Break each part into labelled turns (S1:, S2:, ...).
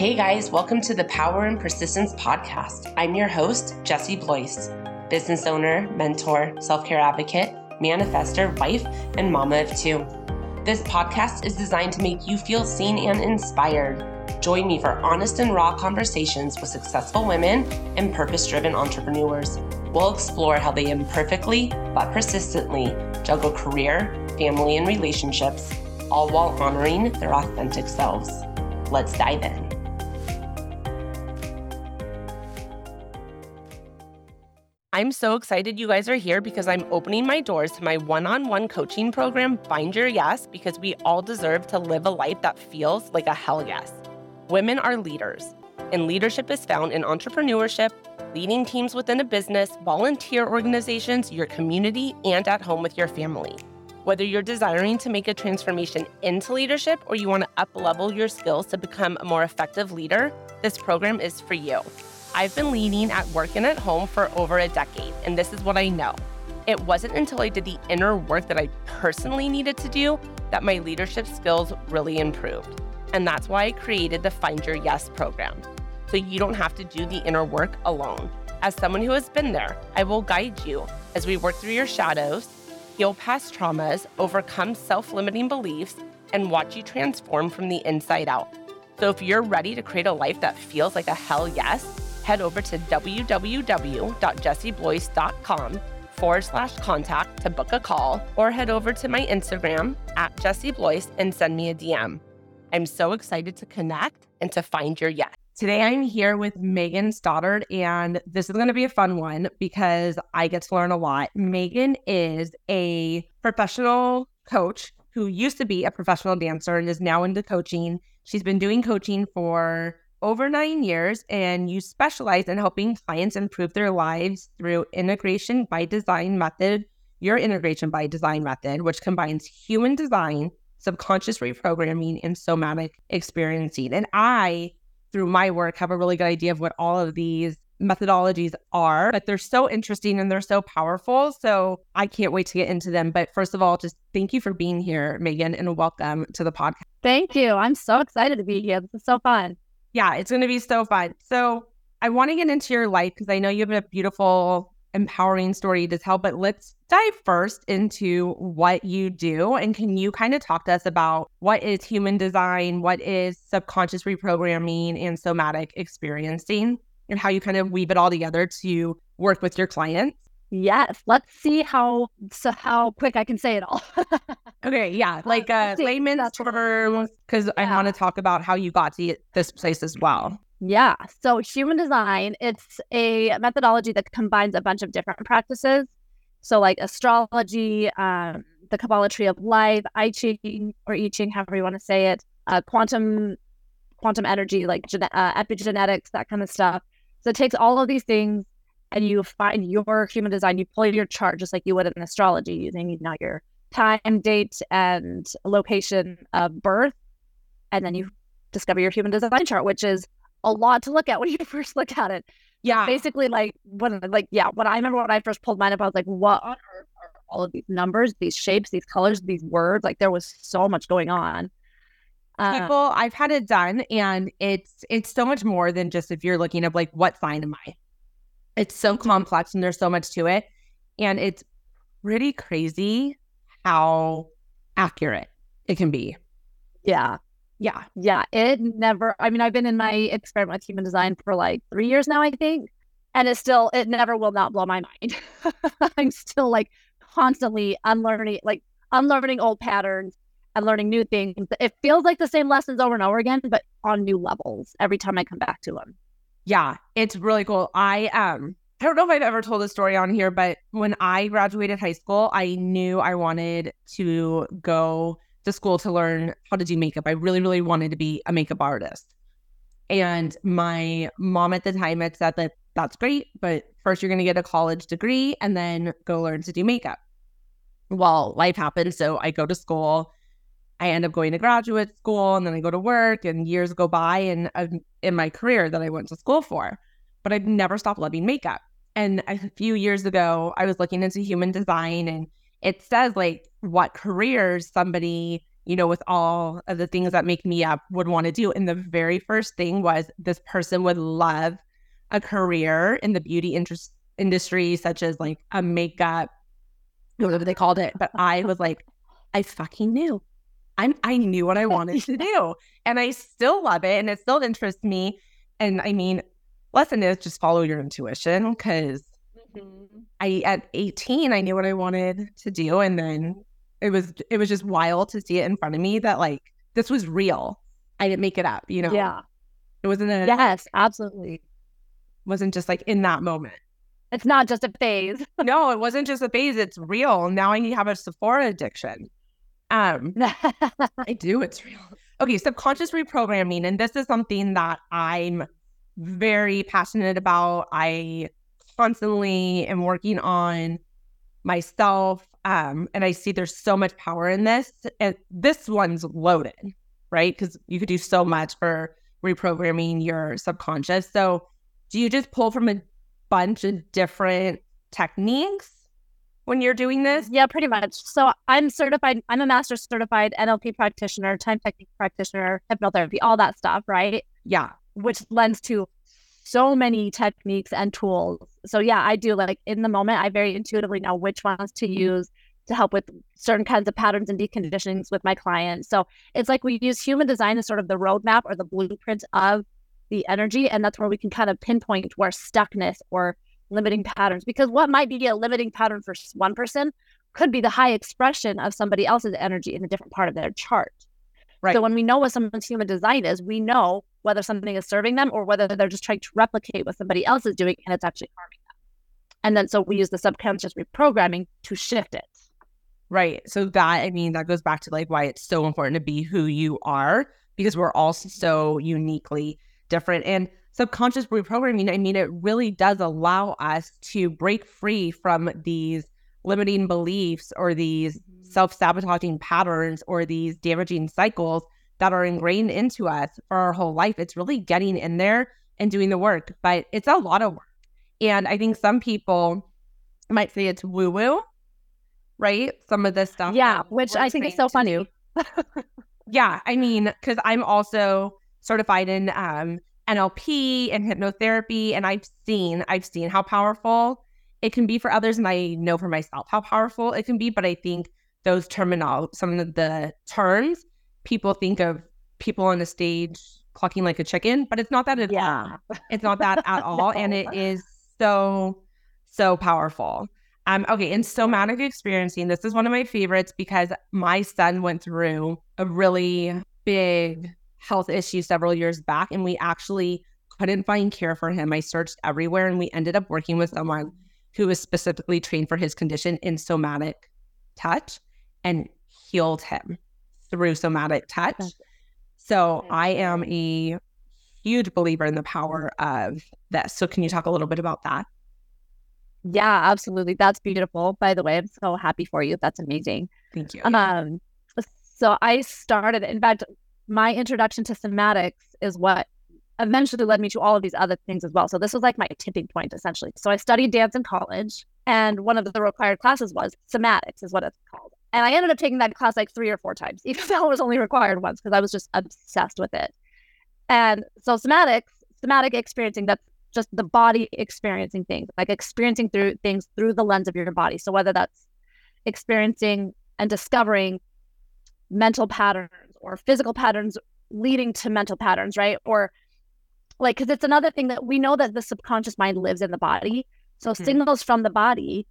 S1: Hey guys, welcome to the Power and Persistence podcast. I'm your host, Jessie Blois, business owner, mentor, self care advocate, manifester, wife, and mama of two. This podcast is designed to make you feel seen and inspired. Join me for honest and raw conversations with successful women and purpose driven entrepreneurs. We'll explore how they imperfectly but persistently juggle career, family, and relationships, all while honoring their authentic selves. Let's dive in. I'm so excited you guys are here because I'm opening my doors to my one on one coaching program, Find Your Yes, because we all deserve to live a life that feels like a hell yes. Women are leaders, and leadership is found in entrepreneurship, leading teams within a business, volunteer organizations, your community, and at home with your family. Whether you're desiring to make a transformation into leadership or you want to up level your skills to become a more effective leader, this program is for you. I've been leading at work and at home for over a decade, and this is what I know. It wasn't until I did the inner work that I personally needed to do that my leadership skills really improved. And that's why I created the Find Your Yes program. So you don't have to do the inner work alone. As someone who has been there, I will guide you as we work through your shadows, heal past traumas, overcome self limiting beliefs, and watch you transform from the inside out. So if you're ready to create a life that feels like a hell yes, head over to www.jessieblois.com forward slash contact to book a call or head over to my Instagram at Blois and send me a DM. I'm so excited to connect and to find your yes. Today I'm here with Megan Stoddard, and this is going to be a fun one because I get to learn a lot. Megan is a professional coach who used to be a professional dancer and is now into coaching. She's been doing coaching for over nine years, and you specialize in helping clients improve their lives through integration by design method, your integration by design method, which combines human design, subconscious reprogramming, and somatic experiencing. And I, through my work, have a really good idea of what all of these methodologies are, but they're so interesting and they're so powerful. So I can't wait to get into them. But first of all, just thank you for being here, Megan, and welcome to the podcast.
S2: Thank you. I'm so excited to be here. This is so fun
S1: yeah, it's going to be so fun. So I want to get into your life because I know you have a beautiful, empowering story to tell, but let's dive first into what you do. And can you kind of talk to us about what is human design, what is subconscious reprogramming and somatic experiencing, and how you kind of weave it all together to work with your clients?
S2: Yes, let's see how so how quick I can say it all.
S1: okay, yeah, like uh, layman's terms, because yeah. I want to talk about how you got to this place as well.
S2: Yeah, so human design, it's a methodology that combines a bunch of different practices. So like astrology, um, the Kabbalah tree of life, I Ching or I Ching, however you want to say it, uh, quantum quantum energy, like gene- uh, epigenetics, that kind of stuff. So it takes all of these things and you find your human design, you pull your chart just like you would in astrology using you know your time, date, and location of birth, and then you discover your human design chart, which is a lot to look at when you first look at it. Yeah, basically, like when like yeah, when I remember when I first pulled mine up, I was like, what on earth are all of these numbers, these shapes, these colors, these words? Like there was so much going on.
S1: Uh, People, I've had it done, and it's it's so much more than just if you're looking up like what sign am I it's so complex and there's so much to it. And it's pretty crazy how accurate it can be.
S2: Yeah. Yeah. Yeah. It never, I mean, I've been in my experiment with human design for like three years now, I think. And it still, it never will not blow my mind. I'm still like constantly unlearning, like unlearning old patterns and learning new things. It feels like the same lessons over and over again, but on new levels every time I come back to them
S1: yeah, it's really cool. I um I don't know if I've ever told this story on here, but when I graduated high school, I knew I wanted to go to school to learn how to do makeup. I really, really wanted to be a makeup artist. And my mom at the time had said that that's great, but first you're going to get a college degree and then go learn to do makeup. Well, life happened. So I go to school I end up going to graduate school and then I go to work and years go by and uh, in my career that I went to school for. But I've never stopped loving makeup. And a few years ago, I was looking into human design and it says like what careers somebody you know, with all of the things that make me up would want to do. And the very first thing was this person would love a career in the beauty interest industry, such as like a makeup, whatever they called it. But I was like, I fucking knew. I'm I knew what I wanted to do. And I still love it and it still interests me. And I mean, lesson is just follow your intuition because mm-hmm. I at 18 I knew what I wanted to do. And then it was it was just wild to see it in front of me that like this was real. I didn't make it up, you know.
S2: Yeah.
S1: It wasn't a
S2: Yes, absolutely.
S1: Wasn't just like in that moment.
S2: It's not just a phase.
S1: no, it wasn't just a phase. It's real. Now I have a Sephora addiction. Um, I do. It's real. Okay, subconscious reprogramming, and this is something that I'm very passionate about. I constantly am working on myself, um, and I see there's so much power in this. And this one's loaded, right? Because you could do so much for reprogramming your subconscious. So, do you just pull from a bunch of different techniques when you're doing this?
S2: Yeah, pretty much. So I'm certified, I'm a master certified NLP practitioner, time technique practitioner, hypnotherapy, all that stuff, right?
S1: Yeah.
S2: Which lends to so many techniques and tools. So yeah, I do like in the moment, I very intuitively know which ones to use to help with certain kinds of patterns and deconditionings with my clients. So it's like we use human design as sort of the roadmap or the blueprint of the energy. And that's where we can kind of pinpoint where stuckness or limiting patterns because what might be a limiting pattern for one person could be the high expression of somebody else's energy in a different part of their chart. Right. So when we know what someone's human design is, we know whether something is serving them or whether they're just trying to replicate what somebody else is doing and it's actually harming them. And then so we use the subconscious reprogramming to shift it.
S1: Right. So that I mean that goes back to like why it's so important to be who you are because we're all so uniquely different. And subconscious reprogramming, I mean, it really does allow us to break free from these limiting beliefs or these mm-hmm. self sabotaging patterns or these damaging cycles that are ingrained into us for our whole life. It's really getting in there and doing the work, but it's a lot of work. And I think some people might say it's woo woo, right? Some of this stuff.
S2: Yeah, which I think is so funny.
S1: yeah, I mean, because I'm also certified in um, NLP and hypnotherapy, and I've seen I've seen how powerful it can be for others, and I know for myself how powerful it can be. But I think those terminal, some of the terms, people think of people on the stage clucking like a chicken, but it's not that at yeah. all. It's not that at all, and it is so so powerful. Um, okay, and somatic experiencing. This is one of my favorites because my son went through a really big health issue several years back, and we actually couldn't find care for him. I searched everywhere, and we ended up working with someone who was specifically trained for his condition in somatic touch and healed him through somatic touch. So I am a huge believer in the power of this. So can you talk a little bit about that?
S2: Yeah, absolutely. That's beautiful. By the way, I'm so happy for you. That's amazing.
S1: Thank you.
S2: Um, so I started, in fact, my introduction to somatics is what eventually led me to all of these other things as well. So this was like my tipping point essentially. So I studied dance in college and one of the required classes was somatics is what it's called. And I ended up taking that class like three or four times, even though it was only required once because I was just obsessed with it. And so somatics, somatic experiencing, that's just the body experiencing things, like experiencing through things through the lens of your body. So whether that's experiencing and discovering mental patterns or physical patterns leading to mental patterns, right? Or like, because it's another thing that we know that the subconscious mind lives in the body. So mm-hmm. signals from the body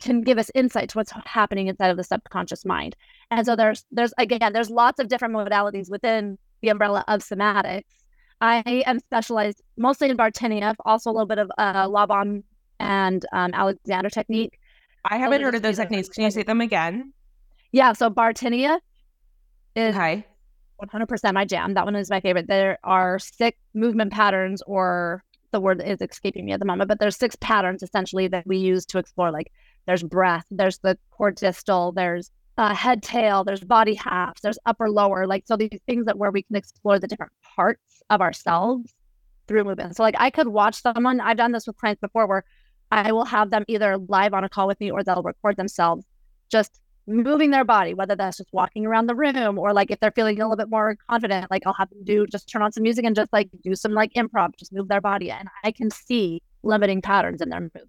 S2: can give us insight to what's happening inside of the subconscious mind. And so there's there's again there's lots of different modalities within the umbrella of somatics. I am specialized mostly in Bartenieff, also a little bit of uh, Laban and um, Alexander technique.
S1: I haven't heard of those techniques. Can you say them again?
S2: Yeah, so Bartenieff is
S1: okay.
S2: 100% my jam. That one is my favorite. There are six movement patterns, or the word is escaping me at the moment, but there's six patterns essentially that we use to explore. Like there's breath, there's the core distal, there's uh, head tail, there's body halves, there's upper lower. Like so, these things that where we can explore the different parts of ourselves through movement. So like I could watch someone. I've done this with clients before, where I will have them either live on a call with me or they'll record themselves just moving their body, whether that's just walking around the room or like if they're feeling a little bit more confident, like I'll have them do just turn on some music and just like do some like improv, just move their body. And I can see limiting patterns in their movement.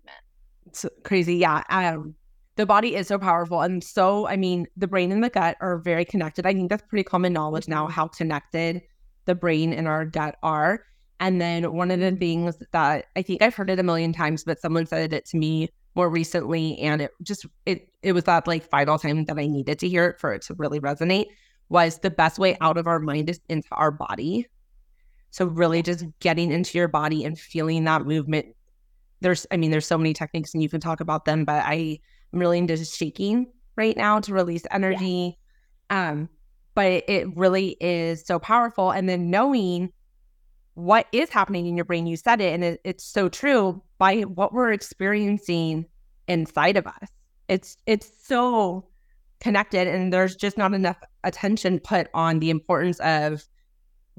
S1: It's crazy. Yeah. Um, the body is so powerful. And so, I mean, the brain and the gut are very connected. I think that's pretty common knowledge now how connected the brain and our gut are. And then one of the things that I think I've heard it a million times, but someone said it to me more recently, and it just it it was that like final time that I needed to hear it for it to really resonate was the best way out of our mind is into our body. So really just getting into your body and feeling that movement. There's I mean, there's so many techniques and you can talk about them, but I am really into shaking right now to release energy. Yeah. Um, but it, it really is so powerful. And then knowing what is happening in your brain, you said it, and it, it's so true by what we're experiencing inside of us. It's it's so connected, and there's just not enough attention put on the importance of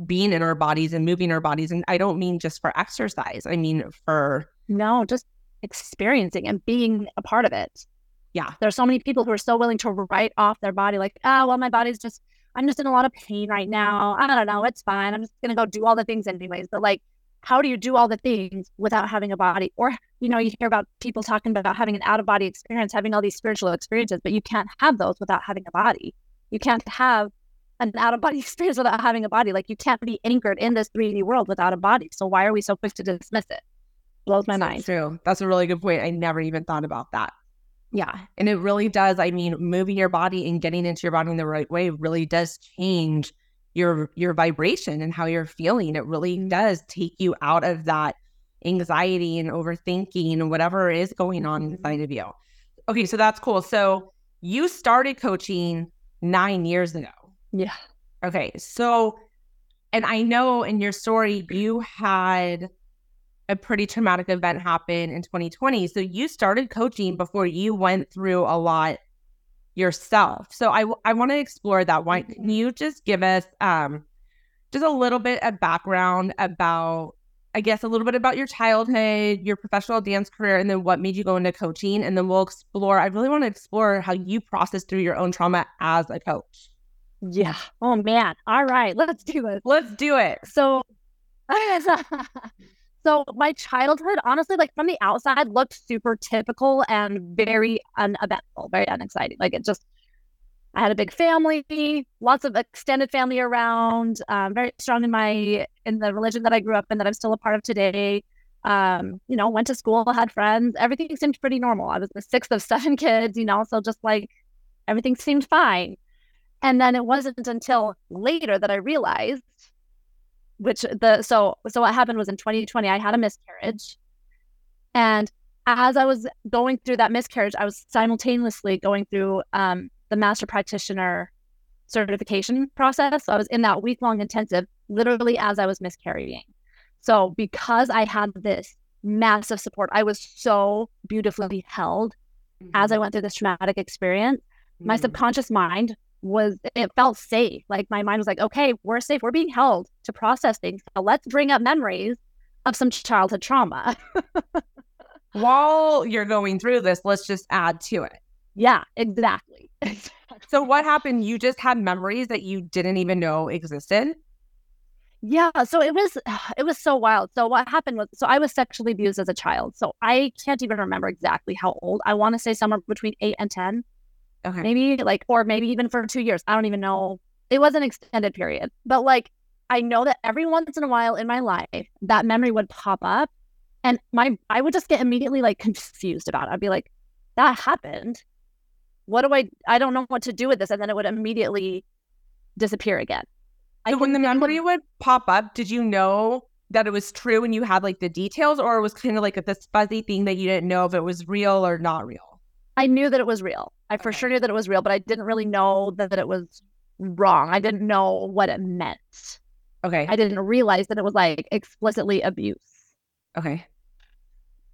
S1: being in our bodies and moving our bodies. And I don't mean just for exercise. I mean for
S2: no, just experiencing and being a part of it.
S1: Yeah.
S2: There's so many people who are so willing to write off their body, like, oh, well, my body's just I'm just in a lot of pain right now. I don't know. It's fine. I'm just going to go do all the things anyways. But like, how do you do all the things without having a body? Or, you know, you hear about people talking about having an out of body experience, having all these spiritual experiences, but you can't have those without having a body. You can't have an out of body experience without having a body. Like, you can't be anchored in this 3D world without a body. So, why are we so quick to dismiss it? Blows my mind.
S1: True. That's a really good point. I never even thought about that.
S2: Yeah.
S1: And it really does. I mean, moving your body and getting into your body in the right way really does change your your vibration and how you're feeling. It really does take you out of that anxiety and overthinking and whatever is going on mm-hmm. inside of you. Okay, so that's cool. So you started coaching nine years ago.
S2: Yeah.
S1: Okay. So and I know in your story you had a pretty traumatic event happen in 2020. So you started coaching before you went through a lot yourself. So I I want to explore that. Why can you just give us um just a little bit of background about I guess a little bit about your childhood, your professional dance career, and then what made you go into coaching. And then we'll explore. I really want to explore how you process through your own trauma as a coach.
S2: Yeah. Oh man. All right. Let's do this.
S1: Let's do it.
S2: So So my childhood, honestly, like from the outside, looked super typical and very uneventful, very unexciting. Like it just, I had a big family, lots of extended family around, um, very strong in my in the religion that I grew up in that I'm still a part of today. Um, you know, went to school, had friends, everything seemed pretty normal. I was the sixth of seven kids, you know, so just like everything seemed fine. And then it wasn't until later that I realized which the so so what happened was in 2020 I had a miscarriage, and as I was going through that miscarriage, I was simultaneously going through um, the master practitioner certification process. So I was in that week long intensive literally as I was miscarrying. So because I had this massive support, I was so beautifully held mm-hmm. as I went through this traumatic experience. Mm-hmm. My subconscious mind was it felt safe. Like my mind was like, okay, we're safe. We're being held to process things. So let's bring up memories of some childhood trauma.
S1: While you're going through this, let's just add to it.
S2: Yeah, exactly.
S1: so what happened? You just had memories that you didn't even know existed?
S2: Yeah, so it was it was so wild. So what happened was so I was sexually abused as a child. So I can't even remember exactly how old. I want to say somewhere between 8 and 10. Okay. Maybe like, or maybe even for two years. I don't even know. It was an extended period, but like, I know that every once in a while in my life, that memory would pop up and my, I would just get immediately like confused about it. I'd be like, that happened. What do I, I don't know what to do with this. And then it would immediately disappear again.
S1: So when the memory would pop up, did you know that it was true and you had like the details or it was kind of like this fuzzy thing that you didn't know if it was real or not real?
S2: I knew that it was real. I for sure knew that it was real, but I didn't really know that, that it was wrong. I didn't know what it meant.
S1: Okay.
S2: I didn't realize that it was like explicitly abuse.
S1: Okay.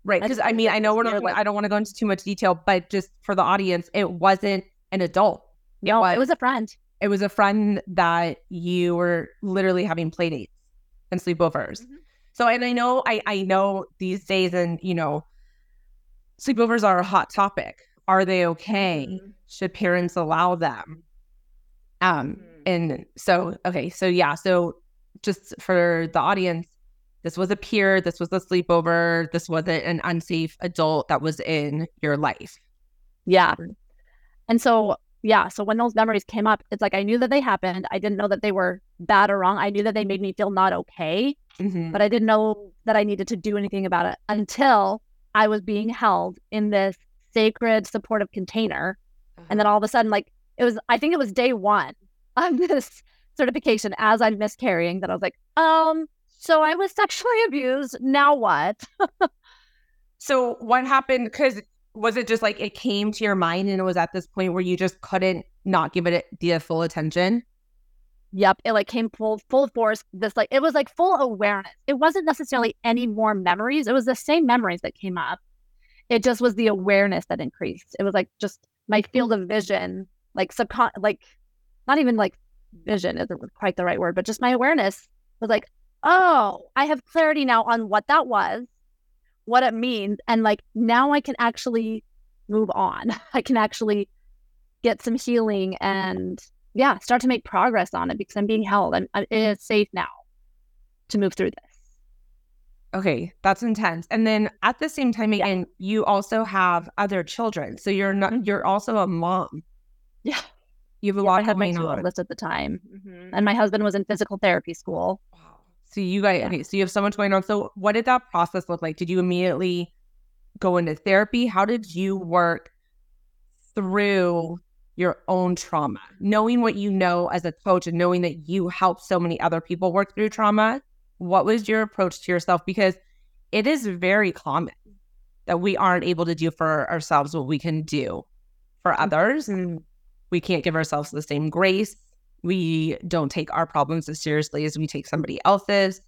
S1: Right. Because I mean, I know we're not, I don't want to go into too much detail, but just for the audience, it wasn't an adult.
S2: No, it was a friend.
S1: It was a friend that you were literally having play dates and sleepovers. Mm-hmm. So, and I know, I, I know these days, and you know, sleepovers are a hot topic are they okay? Mm-hmm. should parents allow them? Um,
S2: Mm.
S1: and so okay, so yeah, so just for the audience, this was a peer, this was a sleepover, this wasn't an unsafe adult that was in your life.
S2: Yeah. And so, yeah. So when those memories came up, it's like I knew that they happened. I didn't know that they were bad or wrong. I knew that they made me feel not okay,
S1: Mhm.
S2: but I didn't know that I needed to do anything about it until I was being held in this sacred supportive container. And then all of a sudden, like it was, I think it was day one of this certification as I'm miscarrying that I was like, um, so I was sexually abused. Now what?
S1: So what happened? Because was it just like it came to your mind and it was at this point where you just couldn't not give it the full attention?
S2: Yep, it like came full full force. This like it was like full awareness. It wasn't necessarily any more memories. It was the same memories that came up. It just was the awareness that increased. It was like just my mm-hmm. field of vision, like subcon like not even like vision isn't quite the right word, but just my awareness was like, oh, I have clarity now on what that was, what it means, and like now I can actually move on. I can actually get some healing and yeah, start to make progress on it because I'm being held. I'm, I'm it mm-hmm. is safe now to move through this.
S1: Okay, that's intense. And then at the same time, again, you also have other children, so you're not
S2: Mhm.
S1: you're also a mom.
S2: Yeah.
S1: You have a
S2: Yeah, I
S1: lot
S2: had my two oldest at the time, and my husband was in physical therapy school.
S1: Wow. So you guys,
S2: Yeah.
S1: okay, so you have so much going on. So what did that process look like? Did you immediately go into therapy? How did you work through your own trauma? Knowing what you know as a coach and knowing that you help so many other people work through trauma, what was your approach to yourself? Because it is very common that we aren't able to do for ourselves what we can do for others. And we can't give ourselves the same grace. We don't take our problems as seriously as we take somebody else's.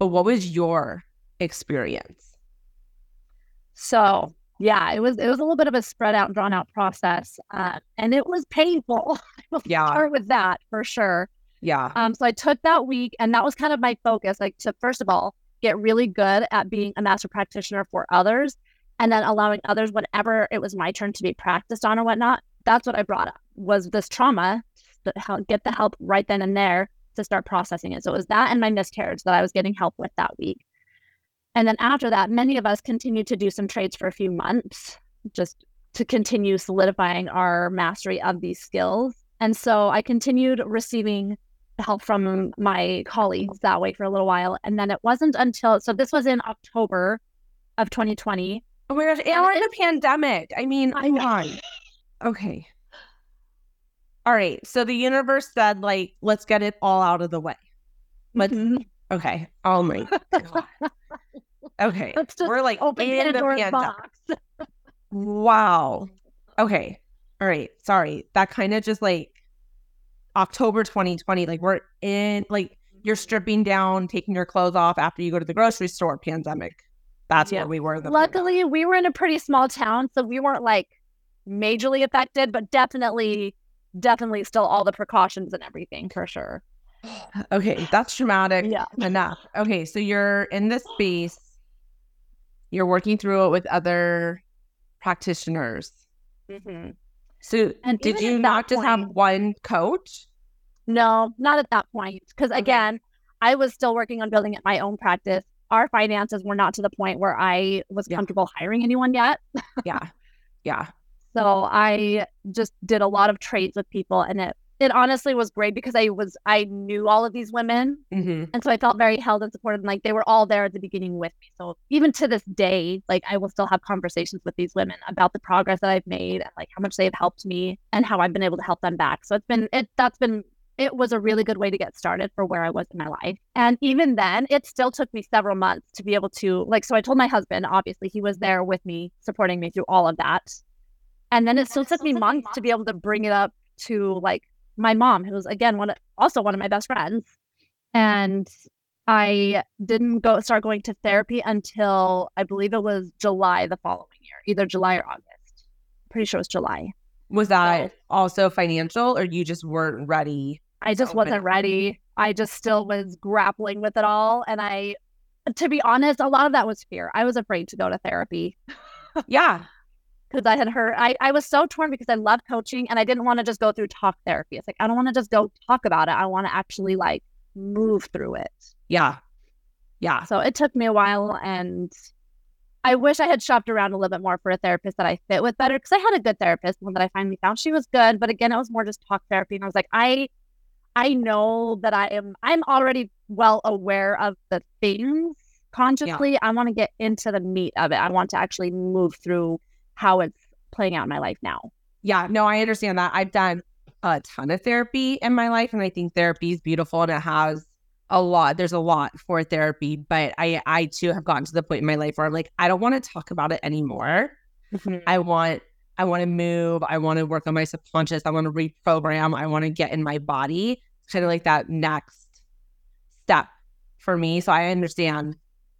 S1: But what was your experience?
S2: So yeah, it was it was a little bit of a spread out, drawn out process, uh, and it was painful.
S1: Yeah.
S2: start with that for sure.
S1: Yeah.
S2: Um, so I took that week, and that was kind of my focus, like to first of all get really good at being a master practitioner for others, and then allowing others whenever it was my turn to be practiced on or whatnot. That's what I brought up was this trauma, get the help right then and there to start processing it. So it was that and my miscarriage that I was getting help with that week. And then after that, many of us continued to do some trades for a few months, just to continue solidifying our mastery of these skills. And so I continued receiving help from my colleagues that way for a little while. And then it wasn't until, so this was in October of 2020.
S1: Oh my gosh. And we're in a pandemic. I mean,
S2: I
S1: hold
S2: know.
S1: on. Okay. All right. So the universe said, like, let's get it all out of the way. Let's,
S2: Mhm.
S1: okay. Oh my God. Okay. We're like
S2: open
S1: in the pandemic.
S2: box.
S1: Wow. Okay. All right. Sorry. That kind of just like October 2020, like we're in, like you're stripping down, taking your clothes off after you go to the grocery store pandemic. That's
S2: Yeah.
S1: where we were. The
S2: Luckily, we were in a pretty small town, so we weren't like majorly affected, but definitely, definitely still all the precautions and everything for sure.
S1: Okay. That's traumatic
S2: Yeah.
S1: enough. Okay. So you're in this space, you're working through it with other practitioners.
S2: Mm-hmm.
S1: So
S2: And
S1: did you not just have one coach?
S2: No, not at that point. Because
S1: Okay.
S2: again, I was still working on building my own practice. Our finances were not to the point where I was
S1: Yeah.
S2: comfortable hiring anyone yet.
S1: Yeah. Yeah.
S2: So I just did a lot of trades with people and it it honestly was great because I was I knew all of these women
S1: hmm
S2: and so I felt very held and supported and like they were all there at the beginning with me. So even to this day, like I will still have conversations with these women about the progress that I've made and like how much they've helped me and how I've been able to help them back. So it's been it that's been it was a really good way to get started for where I was in my life. And even then, it still took me several months to be able to like so I told my husband, obviously he was there with me, supporting me through all of that. And then it still took me months to be able to bring it up to like my mom, who was again one of, also one of my best friends. And I didn't go start going to therapy until I believe it was July the following year, either July or August. Pretty sure it was July.
S1: Was that also financial or you just weren't ready?
S2: I just wasn't ready. I just still was grappling with it all. And I, to be honest, a lot of that was fear. I was afraid to go to therapy.
S1: Yeah.
S2: Because I had heard I, I was so torn because I love coaching and I didn't want to just go through talk therapy. It's like I don't want to just go talk about it. I want to actually like move through it.
S1: Yeah. Yeah.
S2: So it took me a while and I wish I had shopped around a little bit more for a therapist that I fit with better because I had a good therapist, one that I finally found. She was good, but again, it was more just talk therapy. And I was like, I I know that I am I'm already well aware of the things consciously. Yeah. I want to get into the meat of it. I want to actually move through how it's playing out in my life now.
S1: Yeah, no, I understand that. I've done a ton of therapy in my life, and I think therapy is beautiful and it has a lot. There's a lot for therapy, but I, I too have gotten to the point in my life where I'm like, I don't want to talk about it anymore. Mm-hmm. I want, I want to move. I want to work on my subconscious. I want to reprogram. I want to get in my body. It's Kind of like that next step for me. So I understand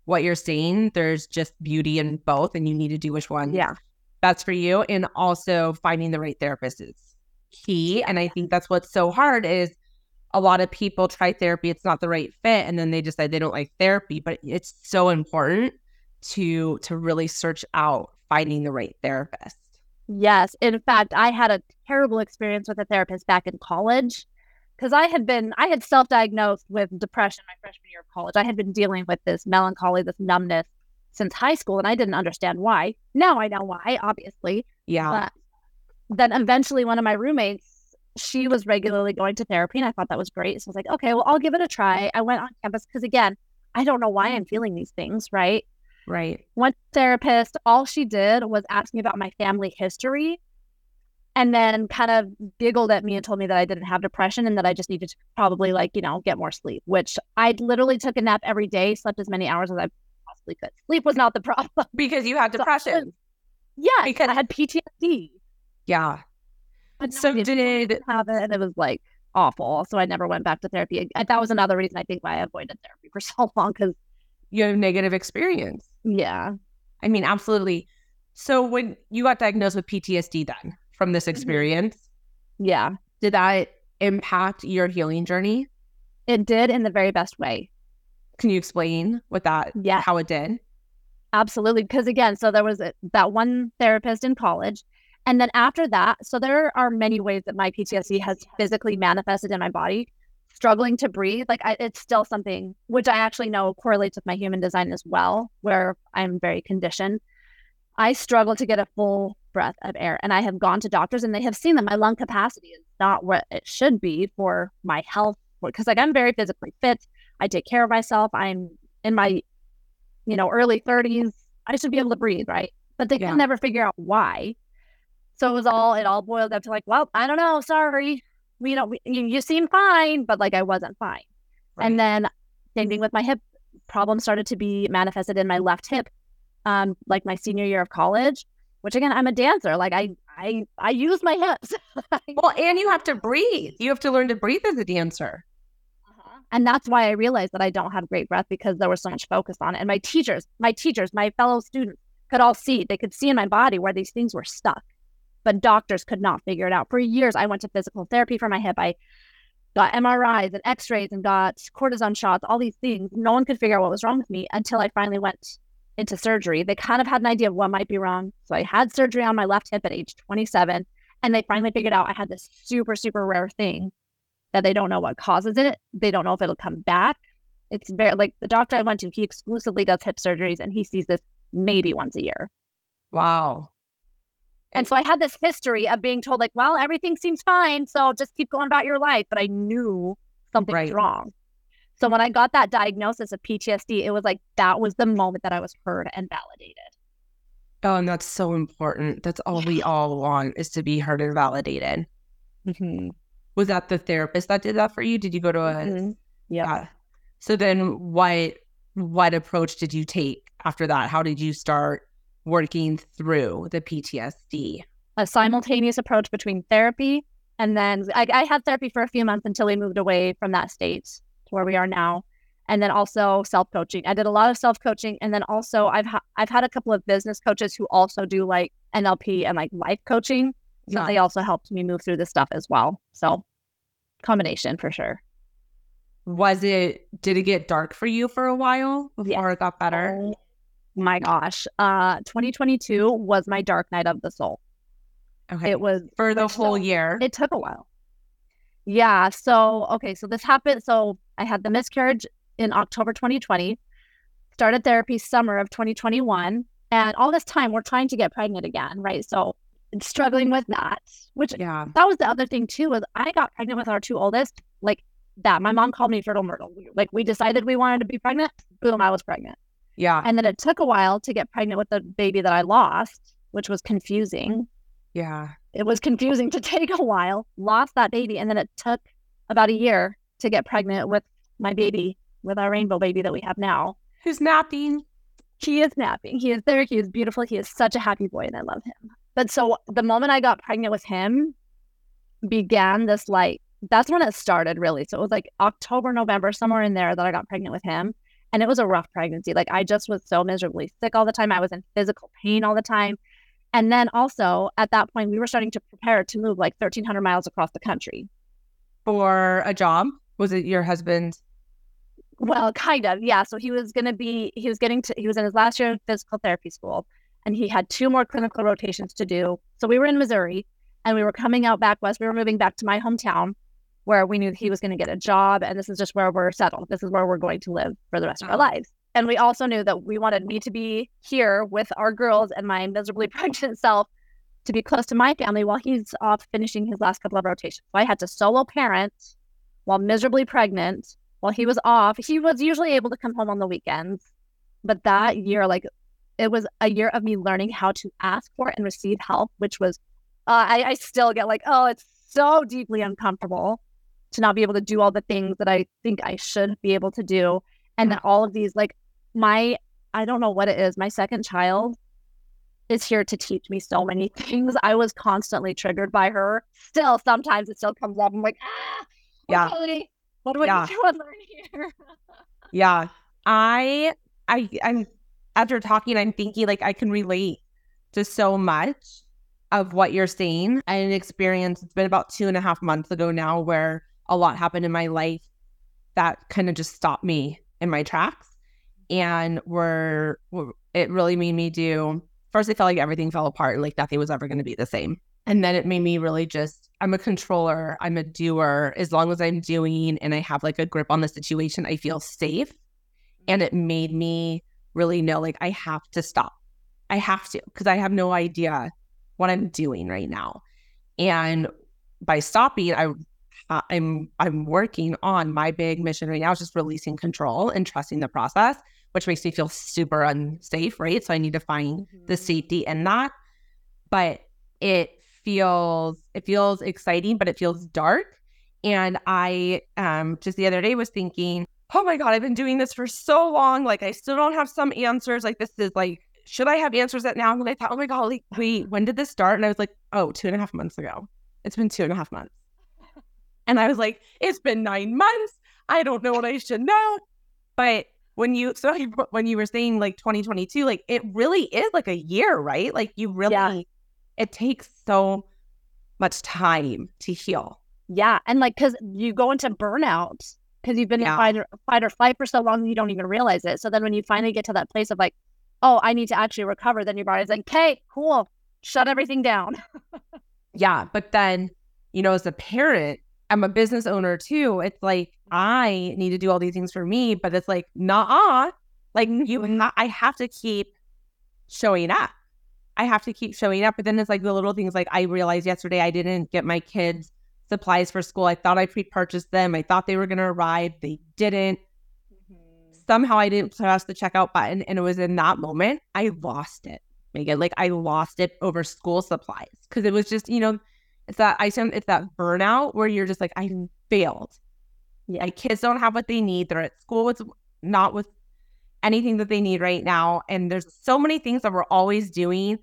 S1: what you're saying. There's just beauty in both, and you need to do which one.
S2: Yeah
S1: that's for you. And also finding the right therapist is key. And I think that's what's so hard is a lot of people try therapy, it's not the right fit, and then they decide they don't like therapy. But it's so important to to really search out finding the right therapist.
S2: Yes. In fact, I had a terrible experience with a therapist back in college because I had been I had self-diagnosed with depression my freshman year of college. I had been dealing with this melancholy, this numbness since high school and I didn't understand why. Now I know why, obviously.
S1: Yeah.
S2: But then eventually one of my roommates, she was regularly going to therapy and I thought that was great. So I was like, okay, well, I'll give it a try. I went on campus because again, I don't know why I'm feeling these things, right?
S1: Right.
S2: One therapist, all she did was ask me about my family history and then kind of giggled at me and told me that I didn't have depression and that I just needed to probably like, you know, get more sleep, which I literally took a nap every day, slept as many hours as I possibly could. Sleep was not the problem
S1: because you had depression. So,
S2: yeah, because I had PTSD.
S1: Yeah.
S2: But so did have it, and it was like awful. So I never went back to therapy. That was another reason I think why I avoided therapy for so long because
S1: you have negative experience.
S2: Yeah.
S1: I mean, absolutely. So when you got diagnosed with PTSD then from this mm-hmm. experience,
S2: yeah,
S1: did that impact your healing journey?
S2: It did in the very best way.
S1: Can you explain what that, yeah, how it did?
S2: Absolutely. Because again, so there was a, that one therapist in college. And then after that, so there are many ways that my PTSD has physically manifested in my body. Struggling to breathe, like I, it's still something which I actually know correlates with my human design as well, where I'm very conditioned. I struggle to get a full breath of air, and I have gone to doctors, and they have seen that my lung capacity is not what it should be for my health. Because like I'm very physically fit, I take care of myself. I'm in my, you know, early 30s. I should be able to breathe, right? But they yeah. can never figure out why. So it was all, it all boiled up to like, well, I don't know. Sorry. We don't, we, you, you seem fine, but like I wasn't fine. Right. And then same thing with my hip problem started to be manifested in my left hip, um, like my senior year of college, which again, I'm a dancer. Like I, I, I use my hips.
S1: well, and you have to breathe. You have to learn to breathe as a dancer.
S2: And that's why I realized that I don't have great breath because there was so much focus on it. And my teachers, my teachers, my fellow students could all see, they could see in my body where these things were stuck. But doctors could not figure it out. For years, I went to physical therapy for my hip. I got MRIs and x rays and got cortisone shots, all these things. No one could figure out what was wrong with me until I finally went into surgery. They kind of had an idea of what might be wrong. So I had surgery on my left hip at age 27. And they finally figured out I had this super, super rare thing that they don't know what causes it. They don't know if it'll come back. It's very like the doctor I went to, he exclusively does hip surgeries and he sees this maybe once a year.
S1: Wow.
S2: And so I had this history of being told, like, well, everything seems fine. So just keep going about your life. But I knew something right. was wrong. So when I got that diagnosis of PTSD, it was like that was the moment that I was heard and validated.
S1: Oh, and that's so important. That's all we all want is to be heard and validated. Mm-hmm was that the therapist that did that for you? Did you go to a mm-hmm.
S2: yeah.
S1: So then what what approach did you take after that? How did you start working through the PTSD?
S2: A simultaneous approach between therapy and then I, I had therapy for a few months until we moved away from that state to where we are now and then also self coaching. I did a lot of self coaching, and then also I've ha- I've had a couple of business coaches who also do like NLP and like life coaching. So they also helped me move through this stuff as well. So combination for sure.
S1: Was it did it get dark for you for a while before yeah. it got better?
S2: my gosh. Uh 2022 was my dark night of the soul.
S1: Okay.
S2: It was
S1: for the whole year.
S2: It took a while. Yeah. So, okay. So this happened. So I had the miscarriage in October 2020, started therapy summer of 2021. And all this time, we're trying to get pregnant again. Right. So struggling with that, which
S1: yeah.
S2: that was the other thing too, was I got pregnant with our two oldest like that. My mom called me fertile myrtle. Like we decided we wanted to be pregnant. Boom, I was pregnant.
S1: Yeah.
S2: And then it took a while to get pregnant with the baby that I lost, which was confusing
S1: Yeah.
S2: it was confusing to take a while, lost that baby, and then it took about a year to get pregnant with my baby, with our rainbow baby that we have now.
S1: Who's napping?
S2: He is napping. He is there. He is beautiful. He is such a happy boy, and I love him. But so the moment I got pregnant with him began this like, that's when it started really. So it was like October, November, somewhere in there that I got pregnant with him. And it was a rough pregnancy. Like I just was so miserably sick all the time. I was in physical pain all the time. And then also at that point, we were starting to prepare to move like 1,300 miles across the country.
S1: For a job? Was it your husband?
S2: Well, kind of, yeah. So he was going to be, he was getting to, he was in his last year of physical therapy school and he had two more clinical rotations to do. So we were in Missouri and we were coming out back west. We were moving back to my hometown where we knew he was going to get a job. And this is just where we're settled. This is where we're going to live for the rest of our
S1: Oh.
S2: lives. And we also knew that we wanted me to be here with our girls and my miserably pregnant self to be close to my family while he's off finishing his last couple of rotations. So I had to solo parent while miserably pregnant. While he was off, he was usually able to come home on the weekends. But that year, like it was a year of me learning how to ask for and receive help, which was, uh, I, I still get like, oh, it's so deeply uncomfortable to not be able to do all the things that I think I should be able to do. And then all of these, like my, I don't know what it is, my second child is here to teach me so many things. I was constantly triggered by her. Still, sometimes it still comes up. I'm like, ah,
S1: Yeah.
S2: what do I
S1: Yeah.
S2: unlearn here?
S1: Yeah. I I I'm after talking, I'm thinking like I can relate to so much of what you're saying. I had an experience, it's been about two and a half months ago now where a lot happened in my life that kind of just stopped me in my tracks. And were it really made me do first I felt like everything fell apart, and like nothing was ever gonna be the same. And then it made me really just I'm a controller, I'm a doer. As long as I'm doing and I have like a grip on the situation, I feel safe. And it made me really know like I have to stop. I have to because I have no idea what I'm doing right now. And by stopping, I uh, I'm I'm working on my big mission right now is just releasing control and trusting the process, which makes me feel super unsafe, right? So I need to find the safety in that. But it feels it feels exciting, but it feels dark. And I um just the other day was thinking, oh my God, I've been doing this for so long. Like I still don't have some answers. Like this is like, should I have answers at now? And I thought, oh my God, like, wait, when did this start? And I was like, oh, two and a half months ago. It's been two and a half months. And I was like, it's been nine months. I don't know what I should know. But when you so when you were saying like 2022, like it really is like a year, right? Like you really
S2: Yeah.
S1: it takes so much time to heal.
S2: Yeah, and like because you go into burnout because you've been
S1: Yeah.
S2: in fight or, fight or flight for so long you don't even realize it. So then when you finally get to that place of like, oh, I need to actually recover, then your body's like, okay, cool, shut everything down.
S1: Yeah. But then, you know, as a parent, I'm a business owner too. It's like I need to do all these things for me, but it's like, nah, like you, mm-hmm. ha- I have to keep showing up. I have to keep showing up. But then it's like the little things like I realized yesterday I didn't get my kids supplies for school. I thought I pre purchased them. I thought they were going to arrive. They didn't. Mm-hmm. Somehow I didn't press the checkout button. And it was in that moment I lost it, Megan. Like I lost it over school supplies because it was just, you know, it's that I said it's that burnout where you're just like, I failed.
S2: Yeah.
S1: My kids don't have what they need. They're at school with not with anything that they need right now. And there's so many things that we're always doing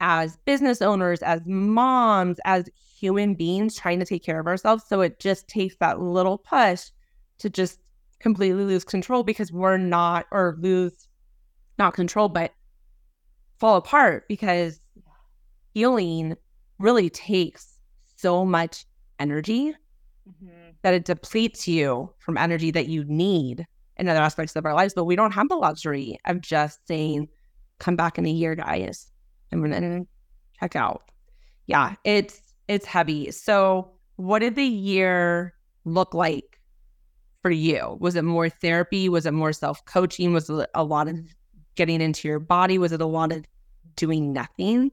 S1: as business owners, as moms, as human beings trying to take care of ourselves. So it just takes that little push to just completely lose control because we're not, or lose not control, but fall apart because healing really takes so much energy mm-hmm. that it depletes you from energy that you need in other aspects of our lives. But we don't have the luxury of just saying, come back in a year, guys. I'm gonna check out. Yeah, it's it's heavy. So what did the year look like for you? Was it more therapy? Was it more self-coaching? Was it a lot of getting into your body? Was it a lot of doing nothing?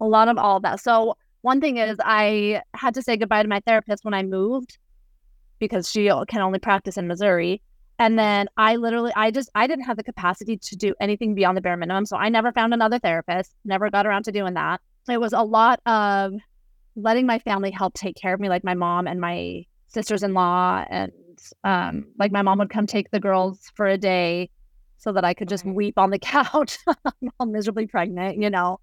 S2: A lot of all of that. So one thing is I had to say goodbye to my therapist when I moved because she can only practice in Missouri. And then I literally, I just, I didn't have the capacity to do anything beyond the bare minimum. So I never found another therapist, never got around to doing that. It was a lot of letting my family help take care of me, like my mom and my sisters in law. And um, like my mom would come take the girls for a day so that I could just weep on the couch while miserably pregnant, you know.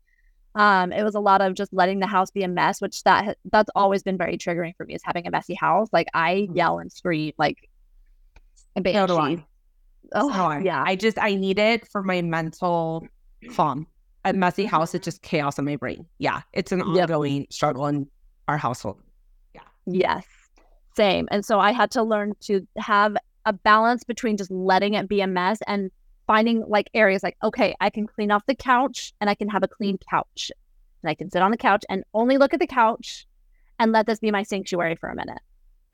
S2: Um, it was a lot of just letting the house be a mess, which that that's always been very triggering for me is having a messy house. Like I mm-hmm. yell and scream like
S1: a banshee. So do I. Oh so yeah. I just I need it for my mental calm. A messy mm-hmm. house is just chaos in my brain. Yeah, it's an yep. ongoing struggle in our household. Yeah.
S2: Yes. Same. And so I had to learn to have a balance between just letting it be a mess and finding like areas like, okay, I can clean off the couch and I can have a clean couch. And I can sit on the couch and only look at the couch and let this be my sanctuary for a minute.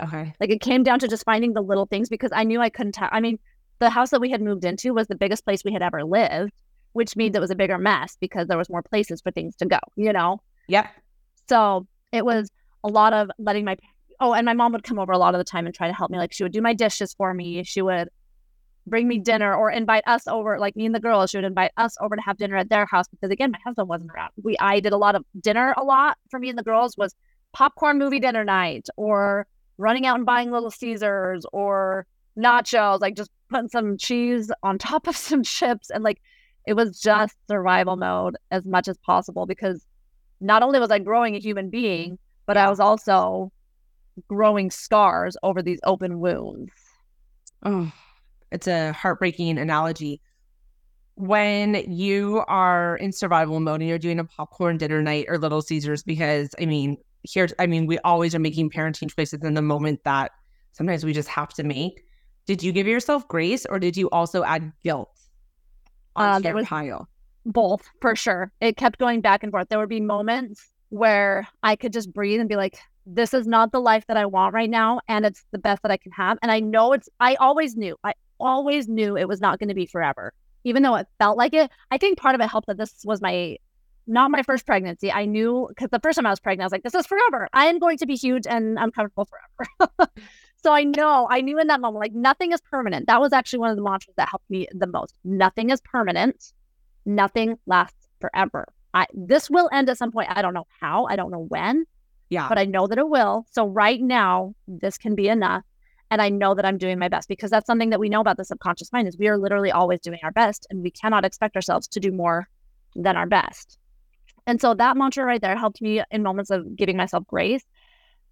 S1: Okay.
S2: Like it came down to just finding the little things because I knew I couldn't. I mean, the house that we had moved into was the biggest place we had ever lived, which means it was a bigger mess because there was more places for things to go, you know?
S1: Yep.
S2: So it was a lot of letting my, oh, and my mom would come over a lot of the time and try to help me. Like she would do my dishes for me. She would bring me dinner or invite us over, like me and the girls, she would invite us over to have dinner at their house because again, my husband wasn't around. We I did a lot of dinner a lot for me and the girls was popcorn movie dinner night or running out and buying Little Caesars or nachos, like just putting some cheese on top of some chips and like it was just survival mode as much as possible because not only was I growing a human being, but I was also growing scars over these open wounds.
S1: Oh, it's a heartbreaking analogy. When you are in survival mode and you're doing a popcorn dinner night or Little Caesars, because I mean, here, I mean, we always are making parenting choices in the moment that sometimes we just have to make. Did you give yourself grace or did you also add guilt on uh, your pile?
S2: Both, for sure. It kept going back and forth. There would be moments where I could just breathe and be like, this is not the life that I want right now. And it's the best that I can have. And I know it's, I always knew, I always knew it was not going to be forever, even though it felt like it. I think part of it helped that this was my not my first pregnancy. I knew because the first time I was pregnant, I was like, this is forever. I am going to be huge and I'm comfortable forever. so I know, I knew in that moment, like nothing is permanent. That was actually one of the mantras that helped me the most. Nothing is permanent. Nothing lasts forever. I this will end at some point. I don't know how. I don't know when.
S1: Yeah.
S2: But I know that it will. So right now, this can be enough and I know that I'm doing my best because that's something that we know about the subconscious mind is we are literally always doing our best and we cannot expect ourselves to do more than our best. And so that mantra right there helped me in moments of giving myself grace.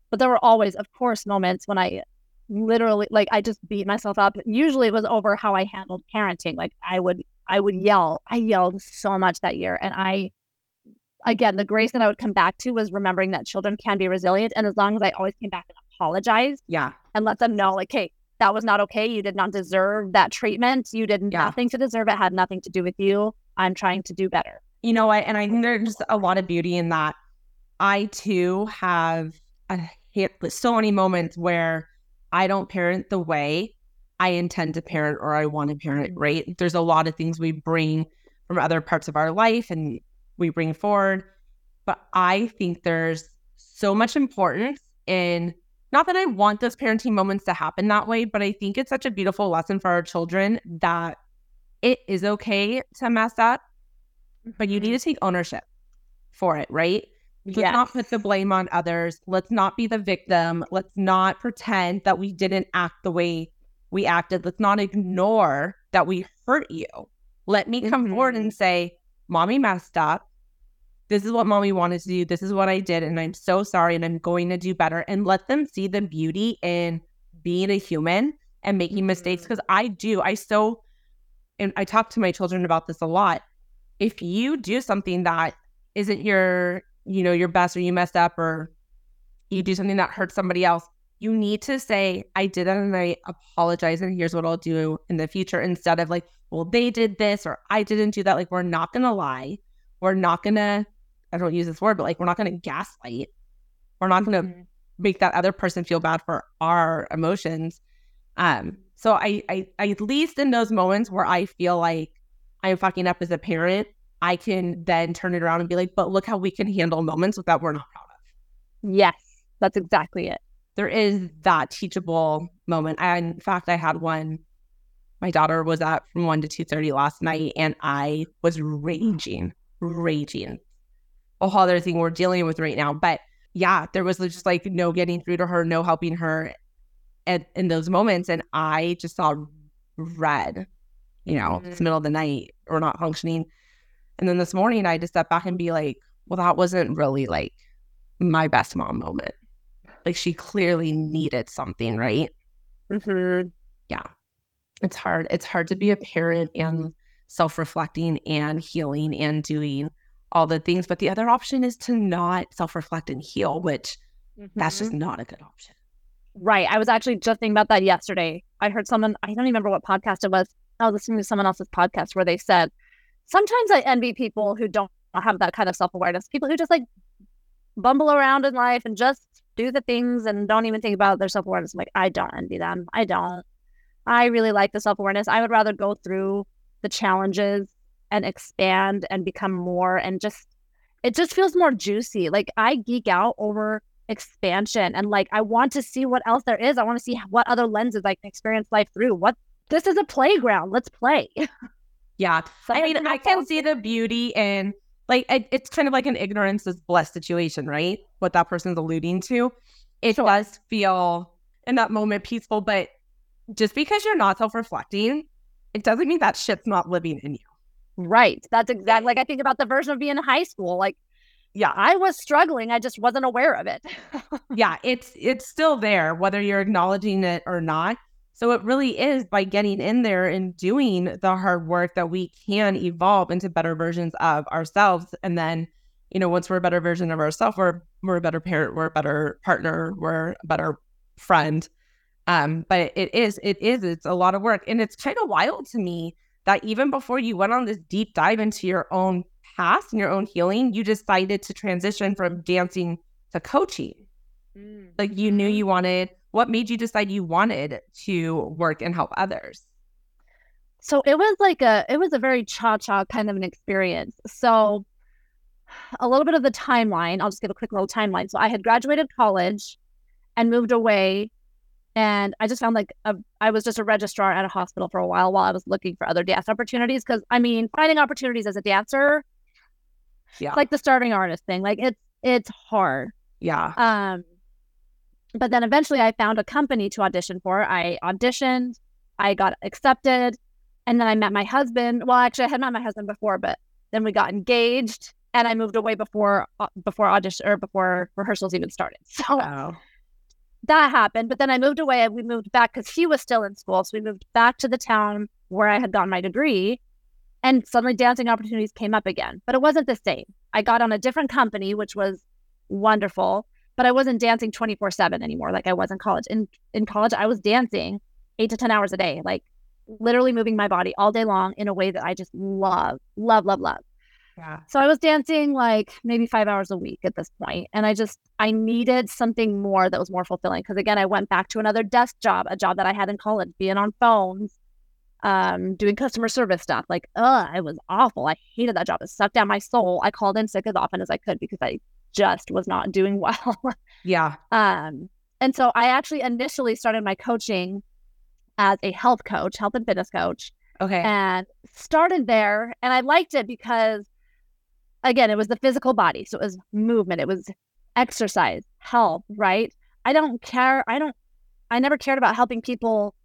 S2: But there were always, of course, moments when I literally like I just beat myself up. Usually it was over how I handled parenting. Like I would I would yell. I yelled so much that year and I again, the grace that I would come back to was remembering that children can be resilient and as long as I always came back and apologized.
S1: Yeah
S2: and let them know, like, hey, that was not okay. You did not deserve that treatment. You did yeah. nothing to deserve it, had nothing to do with you. I'm trying to do better.
S1: You know what? And I think there's a lot of beauty in that. I too have a hit so many moments where I don't parent the way I intend to parent or I want to parent, mm-hmm. right? There's a lot of things we bring from other parts of our life and we bring forward. But I think there's so much importance in not that I want those parenting moments to happen that way, but I think it's such a beautiful lesson for our children that it is okay to mess up, but you need mm-hmm. to take ownership for it, right? Let's yes. not put the blame on others. Let's not be the victim. Let's not pretend that we didn't act the way we acted. Let's not ignore that we hurt you. Let me come mm-hmm. forward and say, Mommy messed up this is what mommy wanted to do. This is what I did. And I'm so sorry. And I'm going to do better. And let them see the beauty in being a human and making mm-hmm. mistakes. Cause I do. I so, and I talk to my children about this a lot. If you do something that isn't your, you know, your best or you messed up or you do something that hurts somebody else, you need to say, I did it and I apologize and here's what I'll do in the future instead of like, well, they did this or I didn't do that. Like, we're not going to lie. We're not going to, I don't use this word, but like, we're not going to gaslight. We're not going to mm-hmm. make that other person feel bad for our emotions. Um, so I, I, I, at least in those moments where I feel like I'm fucking up as a parent, I can then turn it around and be like, but look how we can handle moments that we're not proud of.
S2: Yes, that's exactly it
S1: there is that teachable moment. And in fact, I had one. My daughter was up from one to two thirty last night, and I was raging, raging. A whole other thing we're dealing with right now, but yeah, there was just like no getting through to her, no helping her at, in those moments, and I just saw red. You know, mm-hmm. it's the middle of the night, or not functioning. And then this morning, I had to step back and be like, well, that wasn't really like my best mom moment. Like she clearly needed something, right?
S2: Mm-hmm.
S1: Yeah. It's hard. It's hard to be a parent and self reflecting and healing and doing all the things. But the other option is to not self reflect and heal, which mm-hmm. that's just not a good option.
S2: Right. I was actually just thinking about that yesterday. I heard someone, I don't even remember what podcast it was. I was listening to someone else's podcast where they said, sometimes I envy people who don't have that kind of self awareness, people who just like bumble around in life and just do the things and don't even think about their self awareness. like, I don't envy them. I don't. I really like the self awareness. I would rather go through the challenges and expand and become more and just, it just feels more juicy. Like, I geek out over expansion and like, I want to see what else there is. I want to see what other lenses I can experience life through. What this is a playground. Let's play.
S1: Yeah. I mean, I can see the beauty in like it, it's kind of like an ignorance is bliss situation, right? What that person's alluding to. It sure. does feel in that moment peaceful, but just because you're not self-reflecting, it doesn't mean that shit's not living in you.
S2: Right. That's exactly like I think about the version of being in high school. Like, yeah, I was struggling. I just wasn't aware of it.
S1: yeah, it's it's still there, whether you're acknowledging it or not. So it really is by getting in there and doing the hard work that we can evolve into better versions of ourselves. And then, you know, once we're a better version of ourselves, we're we're a better parent, we're a better partner, we're a better friend. Um, but it is, it is, it's a lot of work. And it's kind of wild to me that even before you went on this deep dive into your own past and your own healing, you decided to transition from dancing to coaching. Mm. Like you knew mm-hmm. you wanted what made you decide you wanted to work and help others?
S2: So it was like a it was a very cha-cha kind of an experience. So a little bit of the timeline, I'll just give a quick little timeline. So I had graduated college and moved away and I just found like a, I was just a registrar at a hospital for a while while I was looking for other dance opportunities because I mean finding opportunities as a dancer yeah like the starting artist thing like it's it's hard
S1: yeah
S2: um but then eventually I found a company to audition for. I auditioned, I got accepted, and then I met my husband. Well, actually, I had met my husband before, but then we got engaged, and I moved away before uh, before audition or before rehearsals even started. So oh. that happened. But then I moved away, and we moved back because he was still in school. So we moved back to the town where I had gotten my degree, and suddenly dancing opportunities came up again. But it wasn't the same. I got on a different company, which was wonderful but I wasn't dancing 24 7 anymore like I was in college. In in college, I was dancing eight to 10 hours a day, like literally moving my body all day long in a way that I just love, love, love, love. Yeah. So I was dancing like maybe five hours a week at this point, And I just, I needed something more that was more fulfilling. Cause again, I went back to another desk job, a job that I had in college, being on phones, um, doing customer service stuff. Like, ugh, it was awful. I hated that job. It sucked down my soul. I called in sick as often as I could because I just was not doing well.
S1: yeah.
S2: Um, and so I actually initially started my coaching as a health coach, health and fitness coach.
S1: Okay.
S2: And started there. And I liked it because, again, it was the physical body. So it was movement, it was exercise, health, right? I don't care. I don't, I never cared about helping people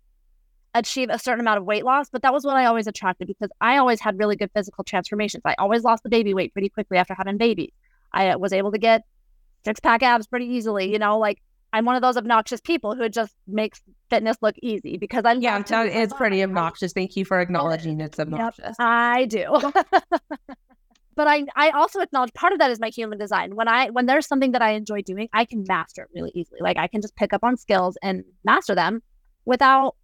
S2: achieve a certain amount of weight loss, but that was what I always attracted because I always had really good physical transformations. I always lost the baby weight pretty quickly after having babies. I uh, was able to get six pack abs pretty easily. You know, like I'm one of those obnoxious people who just makes fitness look easy because I'm
S1: yeah, it's pretty obnoxious. Thank you for acknowledging it's obnoxious. Yep,
S2: I do. but I I also acknowledge part of that is my human design. When I when there's something that I enjoy doing, I can master it really easily. Like I can just pick up on skills and master them without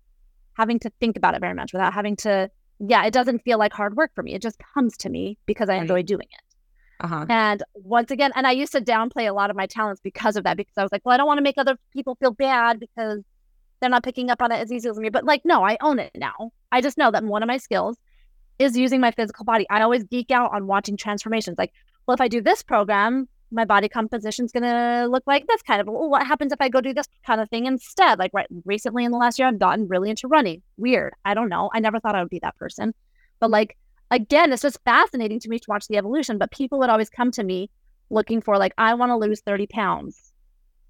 S2: having to think about it very much, without having to yeah, it doesn't feel like hard work for me. It just comes to me because I enjoy doing it. Uh-huh. And once again, and I used to downplay a lot of my talents because of that, because I was like, well, I don't want to make other people feel bad because they're not picking up on it as easily as me. But like, no, I own it now. I just know that one of my skills is using my physical body. I always geek out on watching transformations. Like, well, if I do this program, my body composition is going to look like this kind of. Well, what happens if I go do this kind of thing instead? Like, right recently in the last year, I've gotten really into running. Weird. I don't know. I never thought I would be that person. But like, again, it's just fascinating to me to watch the evolution. But people would always come to me looking for, like, I want to lose 30 pounds.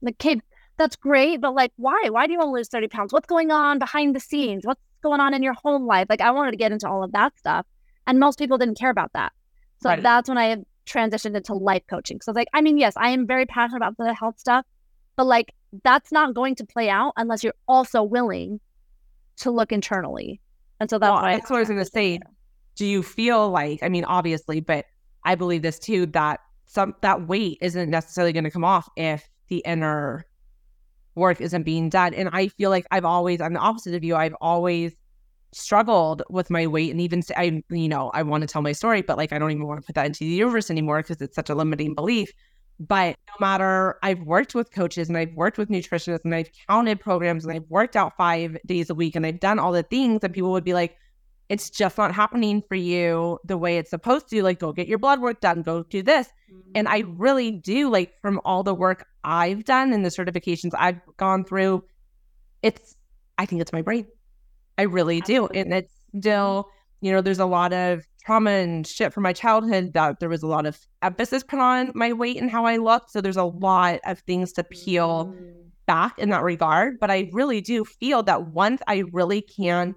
S2: Like, okay, that's great. But like, why? Why do you want to lose 30 pounds? What's going on behind the scenes? What's going on in your home life? Like, I wanted to get into all of that stuff. And most people didn't care about that. So right. that's when I transitioned into life coaching. So like, I mean, yes, I am very passionate about the health stuff, but like that's not going to play out unless you're also willing to look internally. And so that's well,
S1: why that's what I was gonna say. Do you feel like, I mean, obviously, but I believe this too, that some that weight isn't necessarily gonna come off if the inner work isn't being done. And I feel like I've always, I'm the opposite of you. I've always struggled with my weight and even I, you know, I want to tell my story, but like I don't even want to put that into the universe anymore because it's such a limiting belief. But no matter, I've worked with coaches and I've worked with nutritionists and I've counted programs and I've worked out five days a week and I've done all the things, and people would be like, it's just not happening for you the way it's supposed to. Like, go get your blood work done, go do this. Mm-hmm. And I mm. really do like from all the work I've done and the certifications I've gone through, it's, I think it's my brain. I really do. And it's still, you know, there's a lot of trauma and shit from my childhood that there was a lot of emphasis put on my weight and how I looked. So there's a lot of things to peel mm. back in that regard. But I really do feel that once I really can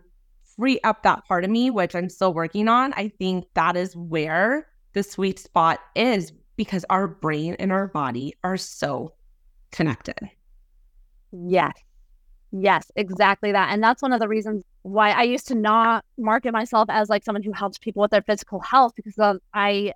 S1: free up that part of me, which I'm still working on, I think that is where the sweet spot is because our brain and our body are so connected.
S2: Yes. Yes, exactly that. And that's one of the reasons why I used to not market myself as like someone who helps people with their physical health because I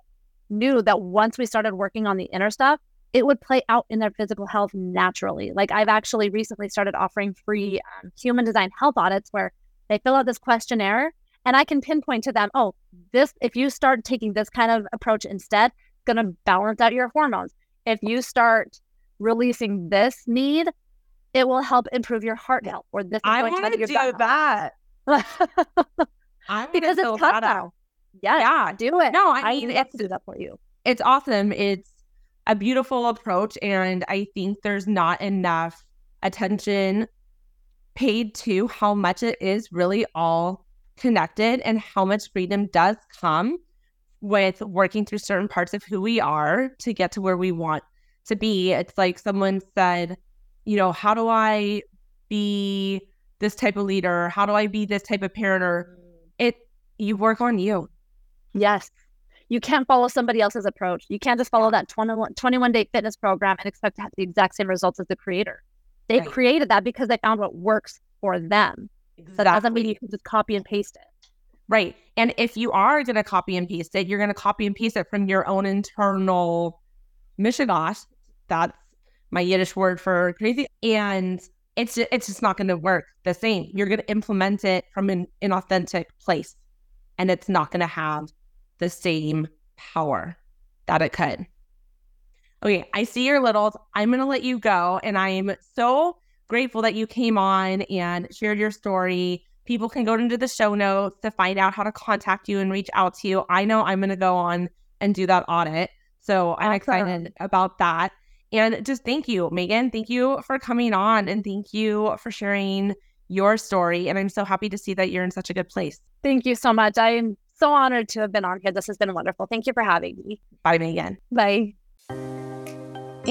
S2: knew that once we started working on the inner stuff, it would play out in their physical health naturally. Like I've actually recently started offering free um, human design health audits where they fill out this questionnaire and I can pinpoint to them, oh, this, if you start taking this kind of approach instead, it's going to balance out your hormones. If you start releasing this need, it will help improve your heart health. Or this,
S1: I want to do that.
S2: I because it's tough now. Yeah, yeah, do it.
S1: No, I mean,
S2: it's do that for you.
S1: It's awesome. It's a beautiful approach, and I think there's not enough attention paid to how much it is really all connected and how much freedom does come with working through certain parts of who we are to get to where we want to be. It's like someone said, you know, how do I be this type of leader? How do I be this type of parent? Or it, you work on you.
S2: Yes. You can't follow somebody else's approach. You can't just follow that 21, 21 day fitness program and expect to have the exact same results as the creator. They right. created that because they found what works for them. Exactly. So that doesn't mean you can just copy and paste it.
S1: Right. And if you are going to copy and paste it, you're going to copy and paste it from your own internal mishigosh. That's my Yiddish word for crazy. And it's just, it's just not going to work the same. You're going to implement it from an inauthentic place, and it's not going to have the same power that it could. Okay, I see your littles. I'm going to let you go, and I'm so grateful that you came on and shared your story. People can go into the show notes to find out how to contact you and reach out to you. I know I'm going to go on and do that audit. So I'm excited about that. And just thank you, Megan. Thank you for coming on and thank you for sharing your story. And I'm so happy to see that you're in such a good place.
S2: Thank you so much. I am so honored to have been on here. This has been wonderful. Thank you for having me.
S1: Bye, Megan.
S2: Bye.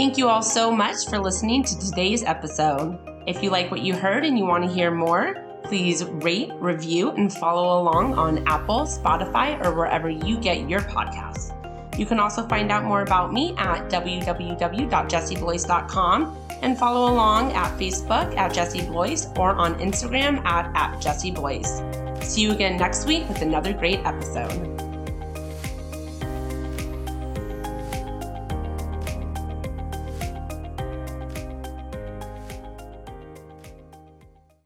S1: Thank you all so much for listening to today's episode. If you like what you heard and you want to hear more, please rate, review, and follow along on Apple, Spotify, or wherever you get your podcasts. You can also find out more about me at www.jessieblois.com and follow along at Facebook at Jessie Blois or on Instagram at, at. See you again next week with another great episode.